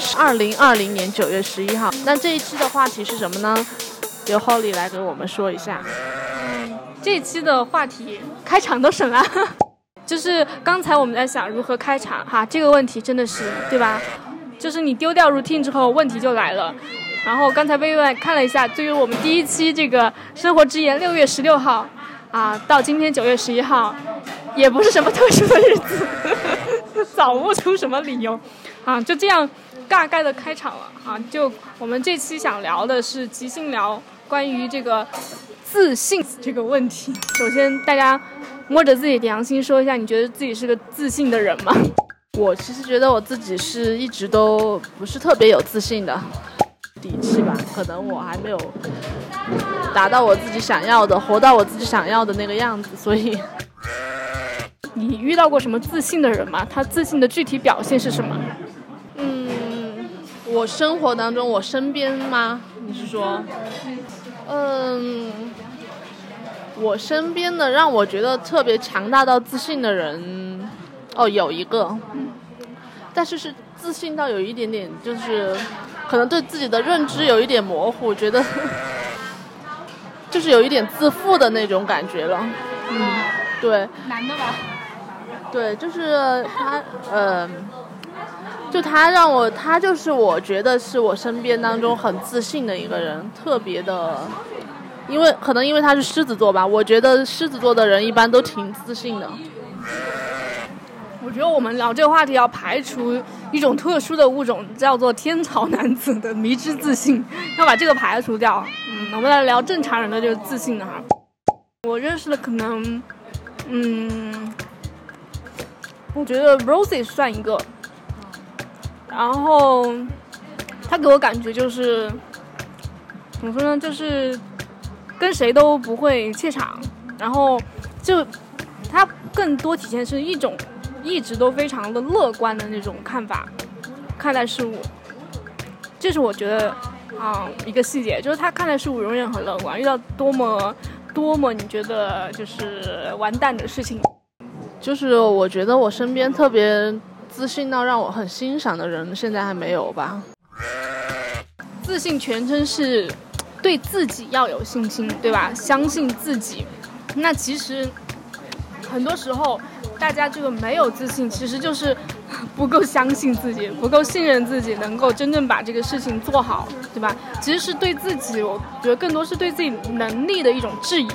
是二零二零年九月十一号，那这一期的话题是什么呢？由 Holly 来给我们说一下。这一期的话题开场都省了，就是刚才我们在想如何开场哈，这个问题真的是对吧？就是你丢掉 routine 之后，问题就来了。然后刚才微微看了一下，对于我们第一期这个生活之言，六月十六号啊，到今天九月十一号，也不是什么特殊的日子，找不出什么理由。啊，就这样，大概的开场了啊。就我们这期想聊的是即兴聊关于这个自信这个问题。首先，大家摸着自己良心说一下，你觉得自己是个自信的人吗？我其实觉得我自己是一直都不是特别有自信的底气吧，可能我还没有达到我自己想要的，活到我自己想要的那个样子，所以。你遇到过什么自信的人吗？他自信的具体表现是什么？我生活当中，我身边吗？你是说，嗯，我身边的让我觉得特别强大到自信的人，哦，有一个，但是是自信到有一点点，就是可能对自己的认知有一点模糊，觉得 就是有一点自负的那种感觉了。嗯，对。男的吧？对，就是他，嗯。就他让我，他就是我觉得是我身边当中很自信的一个人，特别的，因为可能因为他是狮子座吧，我觉得狮子座的人一般都挺自信的。我觉得我们聊这个话题要排除一种特殊的物种，叫做天朝男子的迷之自信，要把这个排除掉。嗯，我们来聊正常人的这个自信的哈。我认识的可能，嗯，我觉得 Rosie 算一个。然后，他给我感觉就是，怎么说呢？就是跟谁都不会怯场，然后就他更多体现是一种一直都非常的乐观的那种看法看待事物。这是我觉得啊一个细节，就是他看待事物永远很乐观，遇到多么多么你觉得就是完蛋的事情，就是我觉得我身边特别。自信到让我很欣赏的人，现在还没有吧？自信全称是对自己要有信心，对吧？相信自己。那其实很多时候，大家这个没有自信，其实就是不够相信自己，不够信任自己，能够真正把这个事情做好，对吧？其实是对自己，我觉得更多是对自己能力的一种质疑，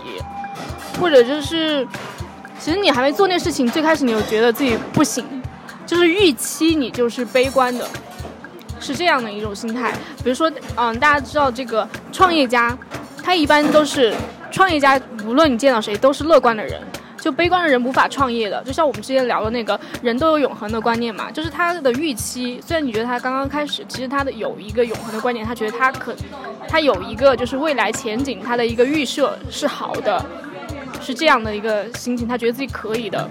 或者就是，其实你还没做那事情，最开始你就觉得自己不行。就是预期你就是悲观的，是这样的一种心态。比如说，嗯，大家知道这个创业家，他一般都是创业家，无论你见到谁都是乐观的人。就悲观的人无法创业的。就像我们之前聊的那个人都有永恒的观念嘛，就是他的预期。虽然你觉得他刚刚开始，其实他的有一个永恒的观念，他觉得他可，他有一个就是未来前景，他的一个预设是好的，是这样的一个心情，他觉得自己可以的。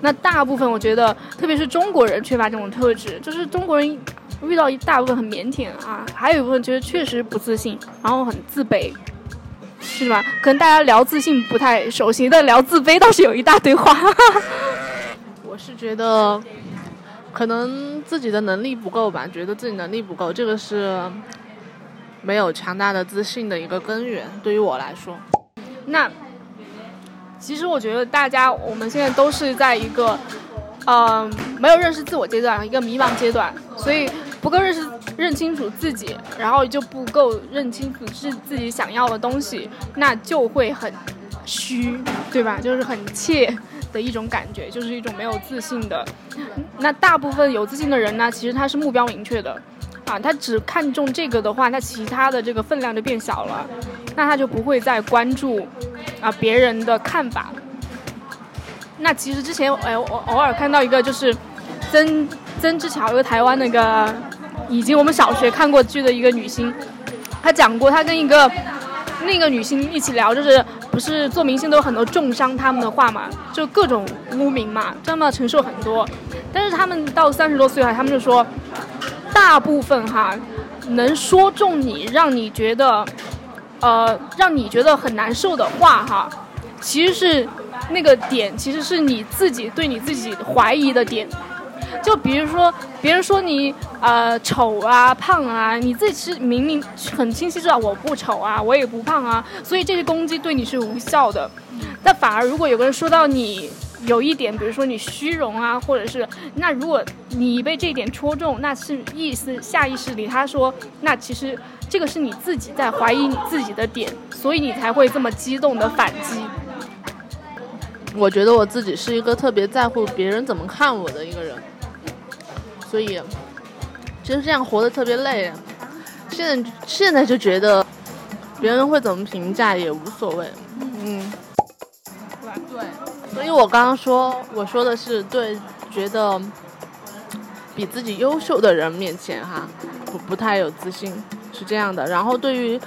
那大部分我觉得，特别是中国人缺乏这种特质，就是中国人遇到一大部分很腼腆啊，还有一部分觉得确实不自信，然后很自卑，是吧？可能大家聊自信不太熟悉，但聊自卑倒是有一大堆话。我是觉得，可能自己的能力不够吧，觉得自己能力不够，这个是没有强大的自信的一个根源。对于我来说，那。其实我觉得大家我们现在都是在一个，嗯，没有认识自我阶段，一个迷茫阶段，所以不够认识认清楚自己，然后就不够认清楚是自己想要的东西，那就会很虚，对吧？就是很怯的一种感觉，就是一种没有自信的。那大部分有自信的人呢，其实他是目标明确的，啊，他只看重这个的话，那其他的这个分量就变小了，那他就不会再关注。啊，别人的看法。那其实之前，哎，我偶尔看到一个，就是曾曾之乔，一个台湾那个，已经我们小学看过剧的一个女星，她讲过，她跟一个那个女星一起聊，就是不是做明星都有很多重伤他们的话嘛，就各种污名嘛，他们要承受很多。但是他们到三十多岁了，他们就说，大部分哈，能说中你，让你觉得。呃，让你觉得很难受的话，哈，其实是那个点，其实是你自己对你自己怀疑的点。就比如说别人说你呃丑啊胖啊，你自己是明明很清晰知道我不丑啊，我也不胖啊，所以这些攻击对你是无效的。但反而如果有个人说到你有一点，比如说你虚荣啊，或者是那如果你被这一点戳中，那是意思下意识里他说那其实这个是你自己在怀疑你自己的点，所以你才会这么激动的反击。我觉得我自己是一个特别在乎别人怎么看我的一个人，所以其实这样活得特别累。现在现在就觉得别人会怎么评价也无所谓，嗯，对，所以我刚刚说我说的是对觉得比自己优秀的人面前哈，不不太有自信是这样的。然后对于。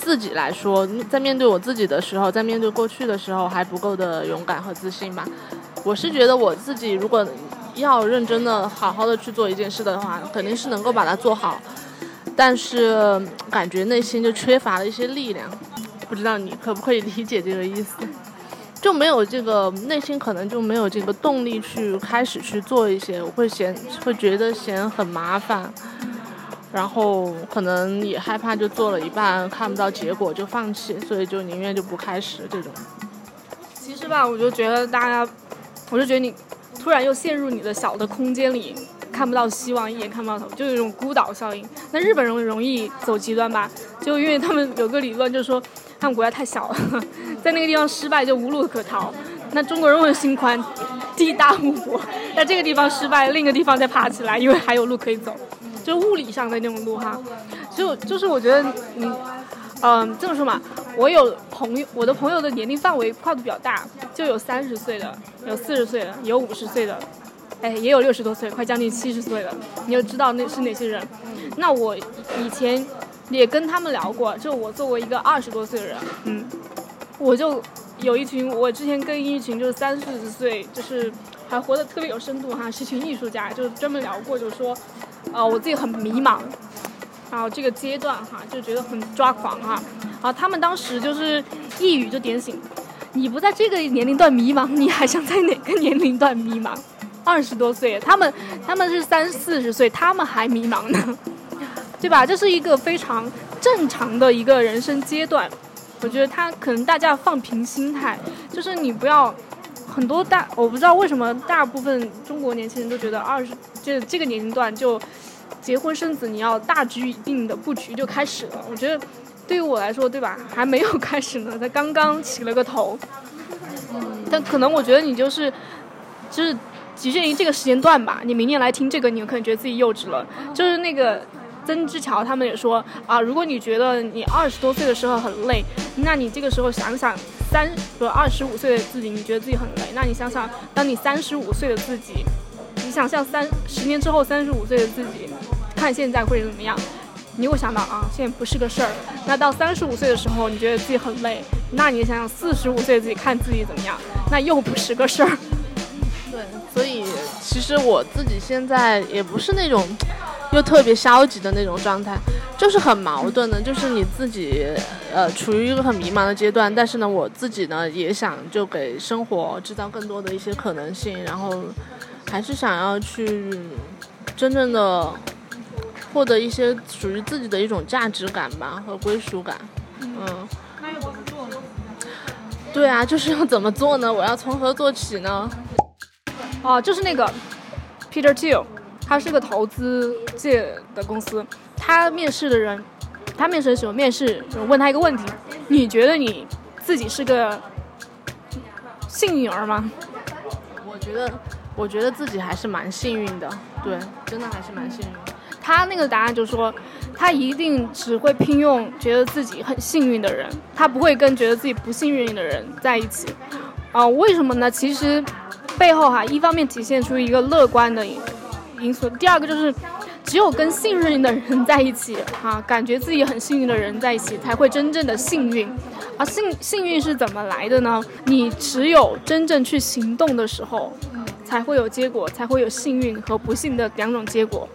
自己来说，在面对我自己的时候，在面对过去的时候，还不够的勇敢和自信吧。我是觉得我自己如果要认真的、好好的去做一件事的话，肯定是能够把它做好。但是感觉内心就缺乏了一些力量，不知道你可不可以理解这个意思？就没有这个内心，可能就没有这个动力去开始去做一些，我会嫌，会觉得嫌很麻烦。然后可能也害怕，就做了一半看不到结果就放弃，所以就宁愿就不开始这种。其实吧，我就觉得大家，我就觉得你突然又陷入你的小的空间里，看不到希望，一眼看不到头，就有一种孤岛效应。那日本人容易走极端吧？就因为他们有个理论，就是说他们国家太小了，在那个地方失败就无路可逃。那中国人为心宽，地大物博，在这个地方失败，另一个地方再爬起来，因为还有路可以走。就物理上的那种路哈，就就是我觉得你，嗯，这么说嘛，我有朋友，我的朋友的年龄范围跨度比较大，就有三十岁的，有四十岁的，有五十岁的，哎，也有六十多岁，快将近七十岁的。你就知道那是哪些人。那我以前也跟他们聊过，就我作为一个二十多岁的人，嗯，我就有一群，我之前跟一群就是三四十岁，就是还活得特别有深度哈，是群艺术家，就专门聊过，就是说。啊，我自己很迷茫，然后这个阶段哈，就觉得很抓狂哈。啊，他们当时就是一语就点醒，你不在这个年龄段迷茫，你还想在哪个年龄段迷茫？二十多岁，他们他们是三四十岁，他们还迷茫呢，对吧？这是一个非常正常的一个人生阶段。我觉得他可能大家放平心态，就是你不要。很多大我不知道为什么大部分中国年轻人都觉得二十就这个年龄段就结婚生子，你要大局已定的布局就开始了。我觉得对于我来说，对吧？还没有开始呢，才刚刚起了个头。但可能我觉得你就是就是局限于这个时间段吧。你明年来听这个，你可能觉得自己幼稚了。就是那个。曾之乔他们也说啊，如果你觉得你二十多岁的时候很累，那你这个时候想想三不二十五岁的自己，你觉得自己很累，那你想想，当你三十五岁的自己，你想象三十年之后三十五岁的自己，看现在会怎么样？你会想到啊，现在不是个事儿。那到三十五岁的时候，你觉得自己很累，那你想想四十五岁自己看自己怎么样？那又不是个事儿。对，所以其实我自己现在也不是那种。又特别消极的那种状态，就是很矛盾的。就是你自己，呃，处于一个很迷茫的阶段，但是呢，我自己呢也想就给生活制造更多的一些可能性，然后还是想要去真正的获得一些属于自己的一种价值感吧和归属感。嗯？对啊，就是要怎么做呢？我要从何做起呢？哦，就是那个 Peter Thiel。他是个投资界的公司，他面试的人，他面试的时候面试就问他一个问题：你觉得你自己是个幸运儿吗？我觉得，我觉得自己还是蛮幸运的，对，真的还是蛮幸运。他那个答案就是说，他一定只会聘用觉得自己很幸运的人，他不会跟觉得自己不幸运的人在一起。啊，为什么呢？其实背后哈，一方面体现出一个乐观的。因素。第二个就是，只有跟信任的人在一起，啊，感觉自己很幸运的人在一起，才会真正的幸运。而幸幸运是怎么来的呢？你只有真正去行动的时候，才会有结果，才会有幸运和不幸的两种结果。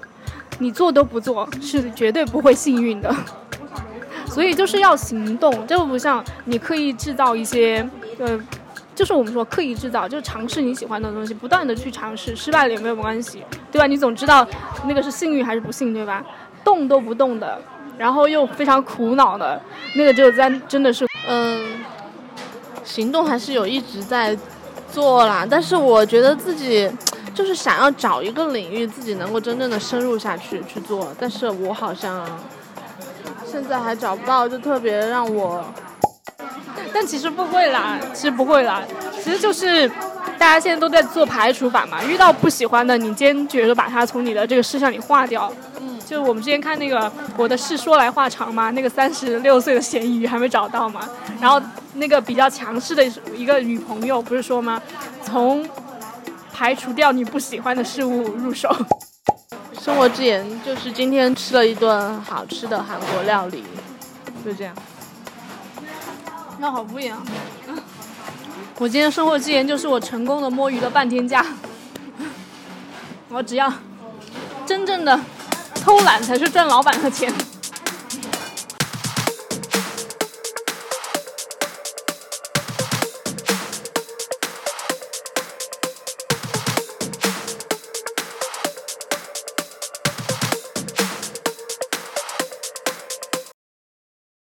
你做都不做，是绝对不会幸运的。所以就是要行动，就不像你刻意制造一些，呃，就是我们说刻意制造，就是尝试你喜欢的东西，不断的去尝试，失败了也没有关系，对吧？你总知道那个是幸运还是不幸，对吧？动都不动的，然后又非常苦恼的，那个就在真的是，嗯，行动还是有一直在做啦，但是我觉得自己就是想要找一个领域，自己能够真正的深入下去去做，但是我好像现在还找不到，就特别让我。但其实不会啦，其实不会啦，其实就是大家现在都在做排除法嘛。遇到不喜欢的，你坚决的把它从你的这个事项里划掉。嗯，就是我们之前看那个《我的事说来话长》嘛，那个三十六岁的咸鱼还没找到嘛。然后那个比较强势的一个女朋友不是说吗？从排除掉你不喜欢的事物入手。生活之言就是今天吃了一顿好吃的韩国料理，就这样。那好不一样。我今天收获之言就是我成功的摸鱼了半天假。我只要真正的偷懒才是赚老板的钱。